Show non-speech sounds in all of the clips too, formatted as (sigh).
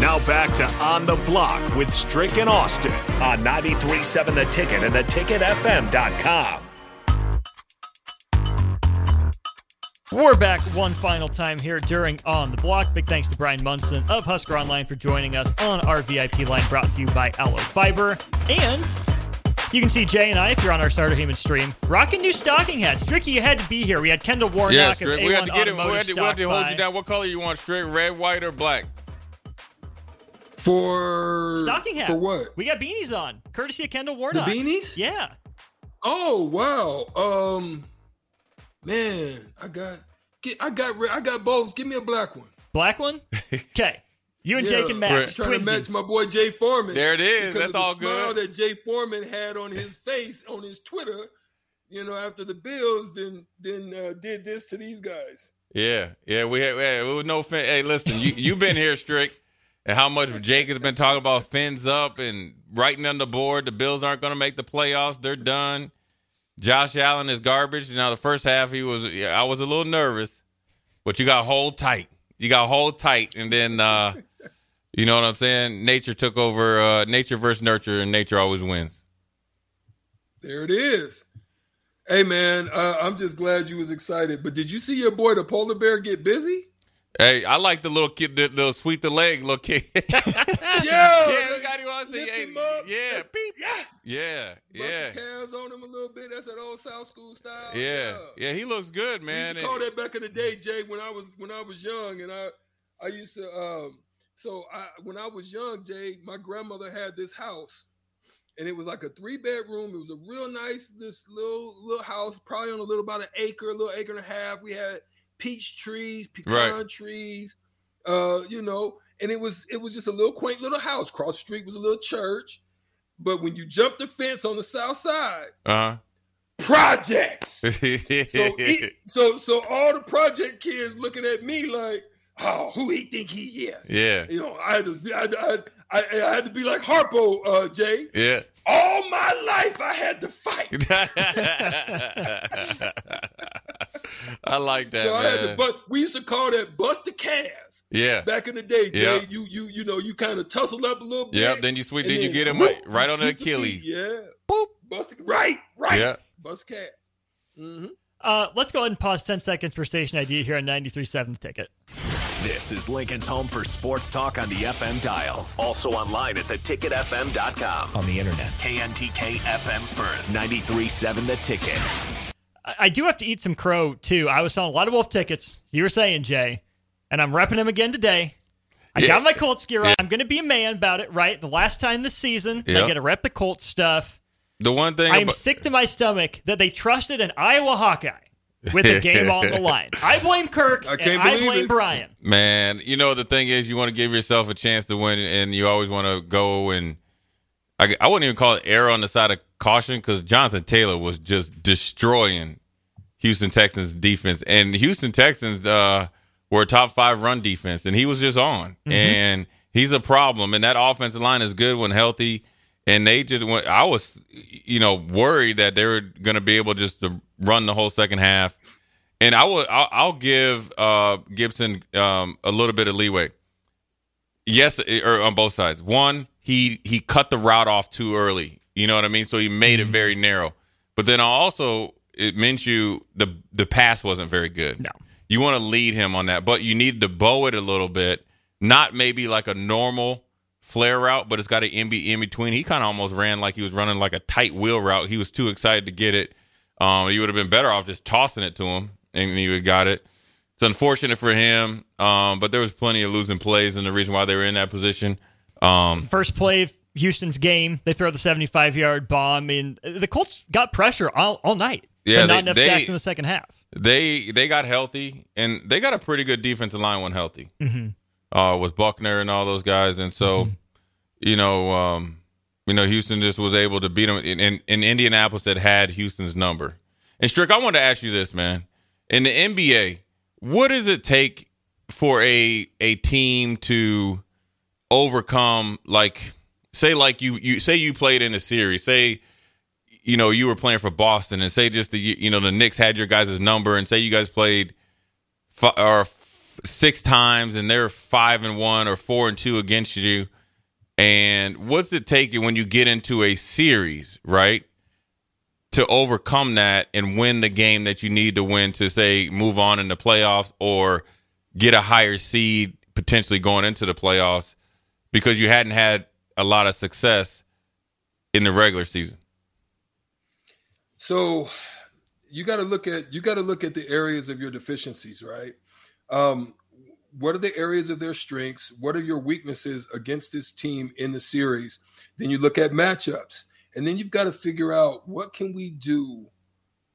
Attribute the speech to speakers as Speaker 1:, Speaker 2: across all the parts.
Speaker 1: Now back to On the Block with Strick and Austin on 93.7 The Ticket and theticketfm.com.
Speaker 2: We're back one final time here during On the Block. Big thanks to Brian Munson of Husker Online for joining us on our VIP line brought to you by Allo Fiber. And you can see Jay and I, if you're on our Starter Human stream, rocking new stocking hats. Stricky, you had to be here. We had Kendall Warnock
Speaker 3: Yeah,
Speaker 2: of
Speaker 3: Strick.
Speaker 2: A1
Speaker 3: We had to get it. We had to, we had to hold
Speaker 2: by.
Speaker 3: you down. What color you want, Strick? Red, white, or black?
Speaker 4: For
Speaker 2: Stocking hat.
Speaker 4: For what?
Speaker 2: We got beanies on, courtesy of Kendall
Speaker 4: The
Speaker 2: Warnock.
Speaker 4: beanies?
Speaker 2: Yeah.
Speaker 4: Oh wow. Um, man, I got, get, I got, I got both. Give me a black one.
Speaker 2: Black one? (laughs) Okay. You and Jake
Speaker 4: Yeah,
Speaker 2: and Matt.
Speaker 4: Trying to match my boy Jay Foreman.
Speaker 3: There it is. That's
Speaker 4: of the
Speaker 3: all
Speaker 4: smile
Speaker 3: good.
Speaker 4: that Jay Foreman had on his face on his Twitter. You know, after the Bills, then then uh, did this to these guys.
Speaker 3: Yeah, yeah. We had, we had it was no fin. Hey, listen, you you been here, Strick, and how much Jake has been talking about fins up and writing on the board. The Bills aren't going to make the playoffs. They're done. Josh Allen is garbage. Now the first half he was. I was a little nervous, but you got hold tight. You got hold tight, and then uh, you know what I'm saying. Nature took over. Uh, nature versus nurture, and nature always wins.
Speaker 4: There it is. Hey man, uh, I'm just glad you was excited. But did you see your boy the polar bear get busy?
Speaker 3: Hey, I like the little kid, the little sweep the leg little kid. (laughs) yeah,
Speaker 4: Yeah,
Speaker 3: we got him on.
Speaker 4: Lift
Speaker 3: Hey, yeah, beep.
Speaker 4: yeah.
Speaker 3: Yeah, yeah,
Speaker 4: the calves on him a little bit. That's that old South School style.
Speaker 3: yeah, yeah. He looks good,
Speaker 4: We
Speaker 3: man.
Speaker 4: used call
Speaker 3: And-
Speaker 4: that back in the day, Jay, when I was when I was young, and I I used to um so I when I was young, Jay, my grandmother had this house, and it was like a three bedroom. It was a real nice this little little house, probably on a little about an acre, a little acre and a half. We had peach trees, pecan
Speaker 3: Right.
Speaker 4: trees, uh, you know, and it was it was just a little quaint little house. Cross the street was a little church, but when you jump the fence on the south side,
Speaker 3: uh-huh.
Speaker 4: projects. (laughs) So,
Speaker 3: so,
Speaker 4: so all the project kids looking at me like, "Oh, who he think he is?"
Speaker 3: yeah,
Speaker 4: You know, I had to, I, I, I, I had to be like Harpo, uh, Jay.
Speaker 3: yeah.
Speaker 4: All my life, I had to fight. (laughs)
Speaker 3: I like that,
Speaker 4: so I had to,
Speaker 3: man.
Speaker 4: but we used to call that bust the calves
Speaker 3: yeah.
Speaker 4: back in the day. Jay,
Speaker 3: Yeah.
Speaker 4: you, you, you know, you kind of tussle up a little bit.
Speaker 3: Yep. Then you sweep.
Speaker 4: and
Speaker 3: Then you get him
Speaker 4: whoop,
Speaker 3: right on the
Speaker 4: sweep feet.
Speaker 3: Achilles.
Speaker 4: Yeah, boop, bust the, right, right.
Speaker 3: Yeah.
Speaker 4: bust calf. Mm-hmm.
Speaker 2: Uh, let's go ahead and pause 10 seconds for station ID here on 93.7 Ticket.
Speaker 1: This is Lincoln's home for sports talk on the FM dial. Also online at theticketfm.com. On the internet. KNTK FM Firth, 93.7 The Ticket.
Speaker 2: I, I do have to eat some crow, too. I was selling a lot of Wolf tickets, you were saying, Jay, and I'm repping them again today. I
Speaker 3: Yeah.
Speaker 2: got my Colts gear on. I'm going to be a man about it, right? The last time this season, I
Speaker 3: Yep.
Speaker 2: get to rep the Colts stuff.
Speaker 3: The one thing
Speaker 2: I am
Speaker 3: about-
Speaker 2: sick to my stomach that they trusted an Iowa Hawkeye with the game on the (laughs) line. I blame Kirk
Speaker 4: I
Speaker 2: and
Speaker 4: can't
Speaker 2: I blame
Speaker 4: it.
Speaker 2: Brian.
Speaker 3: Man, you know the thing is, you want to give yourself a chance to win, and you always want to go and I, I wouldn't even call it error on the side of caution because Jonathan Taylor was just destroying Houston Texans defense, and Houston Texans uh, were a top five run defense, and he was just on, and he's a problem, and that offensive line is good when healthy. And they just went. I was, you know, worried that they were going to be able just to run the whole second half. And I will. I'll, I'll give uh, Gibson um, a little bit of leeway. Yes, eh, or on both sides. One, he he cut the route off too early. You know what I mean? So he made it mm-hmm. very narrow. But then I also it meant you the the pass wasn't very good.
Speaker 2: No.
Speaker 3: You want to lead him on that, but you need to bow it a little bit. Not maybe like a normal flare route, but it's got an be, in between. He kind of almost ran like he was running like a tight wheel route. He was too excited to get it. Um, you would have been better off just tossing it to him, and he would have got it. It's unfortunate for him, um, but there was plenty of losing plays, and the reason why they were in that position. Um,
Speaker 2: First play Houston's game, they throw the 75 yard bomb. Mean, the Colts got pressure all, all night. Yeah, not they, enough they, sacks in the second half.
Speaker 3: They they got healthy, and they got a pretty good defensive line when healthy.
Speaker 2: Mm-hmm.
Speaker 3: Uh, with Buckner and all those guys, and so mm-hmm. you know, um, you know, Houston just was able to beat them. In, in, in Indianapolis, that had Houston's number. And Strick, I want to ask you this, man. In the NBA, what does it take for a a team to overcome like say like you you say you played in a series, say you know you were playing for Boston, and say just the you know the Knicks had your guys' number, and say you guys played f- or f- six times, and they're five and one or four and two against you. And what's it take you when you get into a series, right? To overcome that and win the game that you need to win to say move on in the playoffs or get a higher seed potentially going into the playoffs because you hadn't had a lot of success in the regular season?
Speaker 4: So you got to look at you got to look at the areas of your deficiencies, right? Um, what are the areas of their strengths? What are your weaknesses against this team in the series? Then you look at matchups, and then you've got to figure out what can we do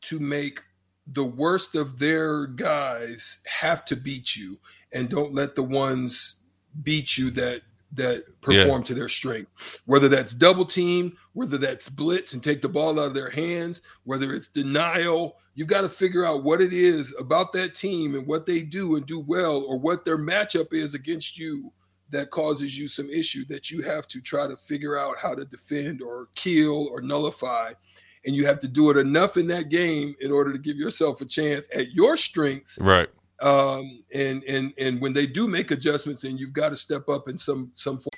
Speaker 4: to make the worst of their guys have to beat you, and don't let the ones beat you that that perform yeah. to their strength. Whether that's double team, whether that's blitz and take the ball out of their hands, whether it's denial, you've got to figure out what it is about that team and what they do and do well, or what their matchup is against you that causes you some issue that you have to try to figure out how to defend or kill or nullify. And you have to do it enough in that game in order to give yourself a chance at your strengths.
Speaker 3: Right
Speaker 4: um, and and and when they do make adjustments, and you've got to step up in some some form.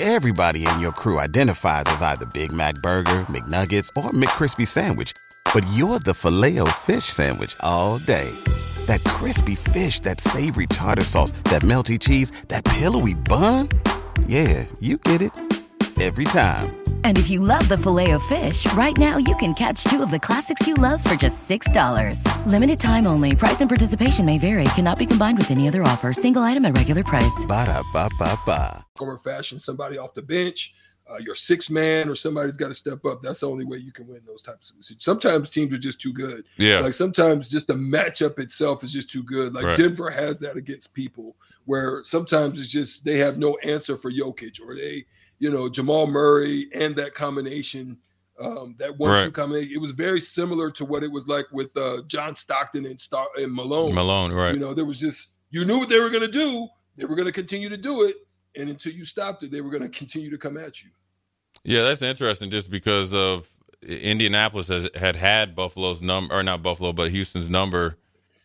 Speaker 5: Everybody in your crew identifies as either Big Mac Burger, McNuggets, or McCrispy Sandwich, but you're the filet fish Sandwich all day. That crispy fish, that savory tartar sauce, that melty cheese, that pillowy bun. Yeah, you get it every time.
Speaker 6: And if you love the filet of fish, right now you can catch two of the classics you love for just $6. Limited time only. Price and participation may vary. Cannot be combined with any other offer. Single item at regular price.
Speaker 5: Ba da ba ba ba.
Speaker 4: Or fashion somebody off the bench. Uh, your six man or somebody's got to step up. That's the only way you can win those types of situations. Sometimes teams are just too good.
Speaker 3: Yeah.
Speaker 4: Like sometimes just the matchup itself is just too good. Like right. Denver has that against people where sometimes it's just they have no answer for Jokic or they you know, Jamal Murray and that combination, um, that one-two right. combination. It was very similar to what it was like with uh, John Stockton and, Star- and Malone.
Speaker 3: Malone, right?
Speaker 4: You know, there was just you knew what they were going to do. They were going to continue to do it, and until you stopped it, they were going to continue to come at you.
Speaker 3: Yeah, that's interesting. Just because of Indianapolis has had had Buffalo's number, or not Buffalo, but Houston's number.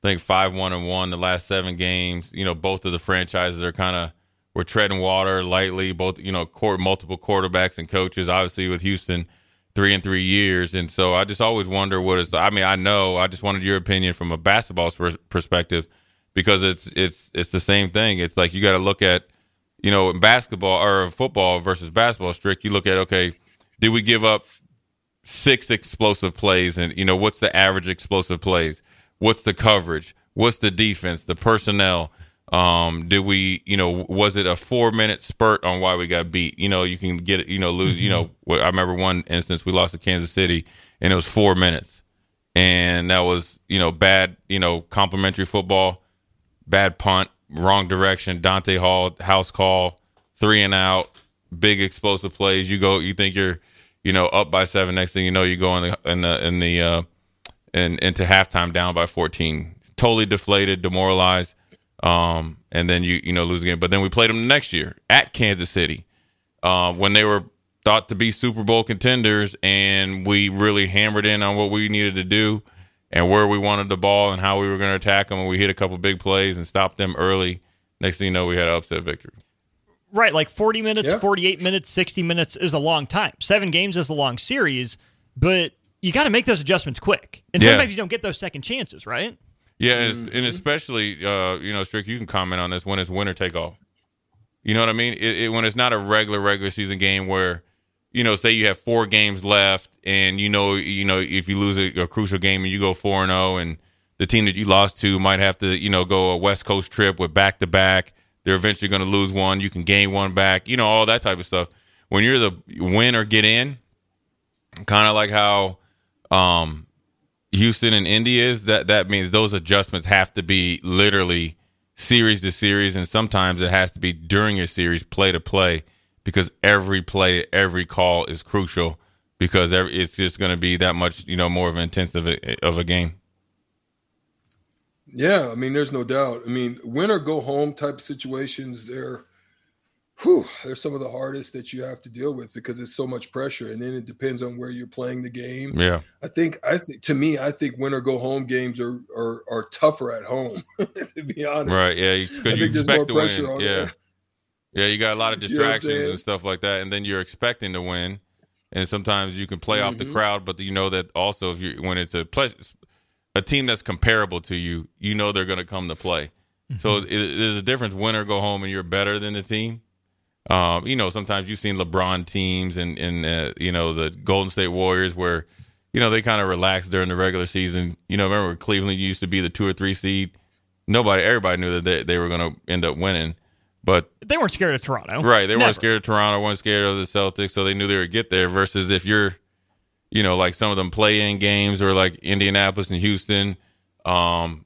Speaker 3: I think five one and one the last seven games. You know, both of the franchises are kind of we're treading water lightly. Both, you know, court, multiple quarterbacks and coaches. Obviously, with Houston, three and three years, and so I just always wonder what is. I mean, I know. I just wanted your opinion from a basketball perspective because it's it's it's the same thing. It's like you got to look at, you know, in basketball or football versus basketball. Strick, you look at okay, did we give up six explosive plays, and you know, what's the average explosive plays? What's the coverage? What's the defense? The personnel um, did we, you know, was it a four minute spurt on why we got beat? You know, you can get it, you know, lose, you know, I remember one instance we lost to Kansas City and it was four minutes. And that was, you know, bad, you know, complimentary football, bad punt, wrong direction, Dante Hall, house call, three and out, big explosive plays. You go, you think you're, you know, up by seven. Next thing you know, you go in the, in the, in the, uh, in, into halftime down by 14. Totally deflated, demoralized um, and then you you know lose again. But then we played them the next year at Kansas City uh, when they were thought to be Super Bowl contenders, and we really hammered in on what we needed to do and where we wanted the ball and how we were going to attack them. And we hit a couple big plays and stopped them early. Next thing you know, we had an upset victory.
Speaker 2: Right, like 40 minutes, yeah. 48 minutes, 60 minutes is a long time. Seven games is a long series, but you got to make those adjustments quick. And sometimes yeah. you don't get those second chances, right?
Speaker 3: Yeah, mm-hmm. and especially, uh, you know, Strick, you can comment on this when it's winner take all. You know what I mean? It, it, when it's not a regular regular season game where, you know, say you have four games left, and you know, you know, if you lose a, a crucial game and you go four and zero, oh, and the team that you lost to might have to, you know, go a West Coast trip with back to back. They're eventually going to lose one. You can gain one back. You know, all that type of stuff. When you're the win or get in, kind of like how um, Houston and Indy is, that that means those adjustments have to be literally series to series, and sometimes it has to be during a series, play to play, because every play, every call is crucial because every, it's just going to be that much, you know, more of an intensive eh, of a game.
Speaker 4: Yeah, I mean, there's no doubt. I mean, win or go home type situations, they're whew, they're some of the hardest that you have to deal with because it's so much pressure. And then it depends on where you're playing the game.
Speaker 3: Yeah.
Speaker 4: I think I think to me, I think win or go home games are are, are tougher at home, (laughs) to be honest.
Speaker 3: Right. Yeah. Because you expect to win. Yeah. There. Yeah, you got a lot of distractions (laughs) you know and stuff like that, and then you're expecting to win. And sometimes you can play mm-hmm. off the mm-hmm. crowd, but you know that also if you when it's a a team that's comparable to you, you know they're going to come to play. Mm-hmm. So it, there's a difference. Win or go home, and you're better than the team. Um, you know, sometimes you've seen LeBron teams and and uh, you know the Golden State Warriors where you know they kind of relax during the regular season. You know, remember Cleveland used to be the two or three seed. Nobody, everybody knew that they, they were going to end up winning, but
Speaker 2: they weren't scared of Toronto.
Speaker 3: Right, they Never. weren't scared of Toronto. weren't scared of the Celtics, so they knew they would get there. Versus if you're, you know, like some of them play-in games or like Indianapolis and Houston. Um,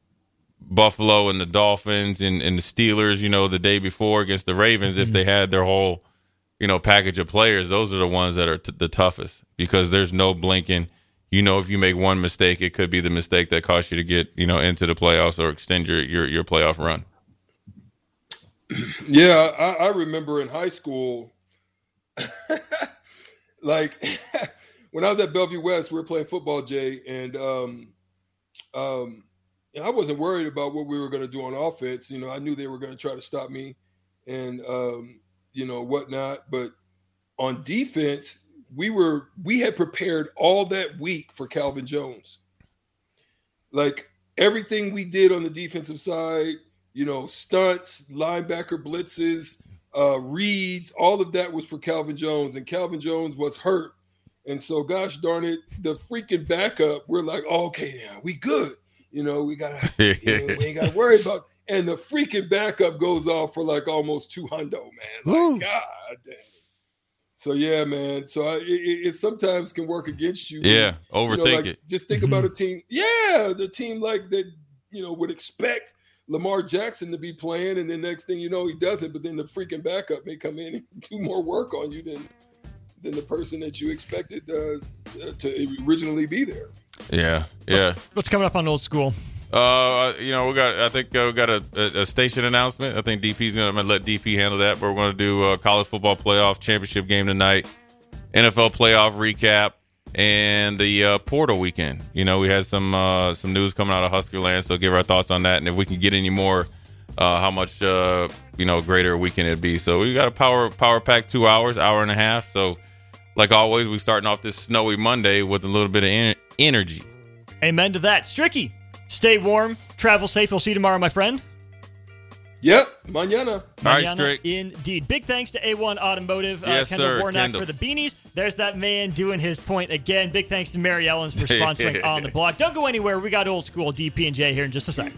Speaker 3: Buffalo and the Dolphins and, and the Steelers, you know, the day before against the Ravens, mm-hmm. if they had their whole, you know, package of players, those are the ones that are t- the toughest because there's no blinking. You know, if you make one mistake, it could be the mistake that costs you to get, you know, into the playoffs or extend your your, your playoff run. (clears throat)
Speaker 4: Yeah, I, I remember in high school, (laughs) like (laughs) when I was at Bellevue West, we were playing football, Jay, and um, um, and I wasn't worried about what we were going to do on offense. You know, I knew they were going to try to stop me and, um, you know, whatnot. But on defense, we were, we had prepared all that week for Calvin Jones. Like everything we did on the defensive side, you know, stunts, linebacker blitzes, uh, reads, all of that was for Calvin Jones. And Calvin Jones was hurt. And so, gosh darn it, the freaking backup, we're like, oh, okay, yeah, we good. You know, we got you know, we ain't got to (laughs) worry about. And the freaking backup goes off for like almost two hundo, man. Like, God damn. So yeah, man. So I, it, it, sometimes can work against you.
Speaker 3: Yeah, overthink you know,
Speaker 4: like,
Speaker 3: it.
Speaker 4: Just think mm-hmm. about a team. Yeah, the team like that. You know, would expect Lamar Jackson to be playing, and then next thing you know, he doesn't. But then the freaking backup may come in and (laughs) do more work on you than than the person that you expected uh, to originally be there.
Speaker 3: Yeah, yeah.
Speaker 2: What's, what's, coming up on old school?
Speaker 3: Uh, you know, we got. I think uh, we got a, a, a, station announcement. I think DP's gonna, gonna let DP handle that. But we're gonna do a college football playoff championship game tonight, NFL playoff recap, and the uh, portal weekend. You know, we had some uh, some news coming out of Huskerland, so give our thoughts on that, and if we can get any more, uh, how much uh, you know greater weekend it'd be. So we got a power power pack two hours, hour and a half. So like always, we starting off this snowy Monday with a little bit of en- energy.
Speaker 2: Amen to that. Stricky, stay warm, travel safe. We'll see you tomorrow, my friend.
Speaker 4: Yep, mañana. All
Speaker 3: right, Strick.
Speaker 2: Indeed. Big thanks to A1 Automotive,
Speaker 3: uh, yes,
Speaker 2: Kendall
Speaker 3: sir,
Speaker 2: Warnock
Speaker 3: Kendall.
Speaker 2: for the beanies. There's that man doing his point again. Big thanks to Mary Ellens for (laughs) sponsoring On the Block. Don't go anywhere. We got old school DP and J here in just a second.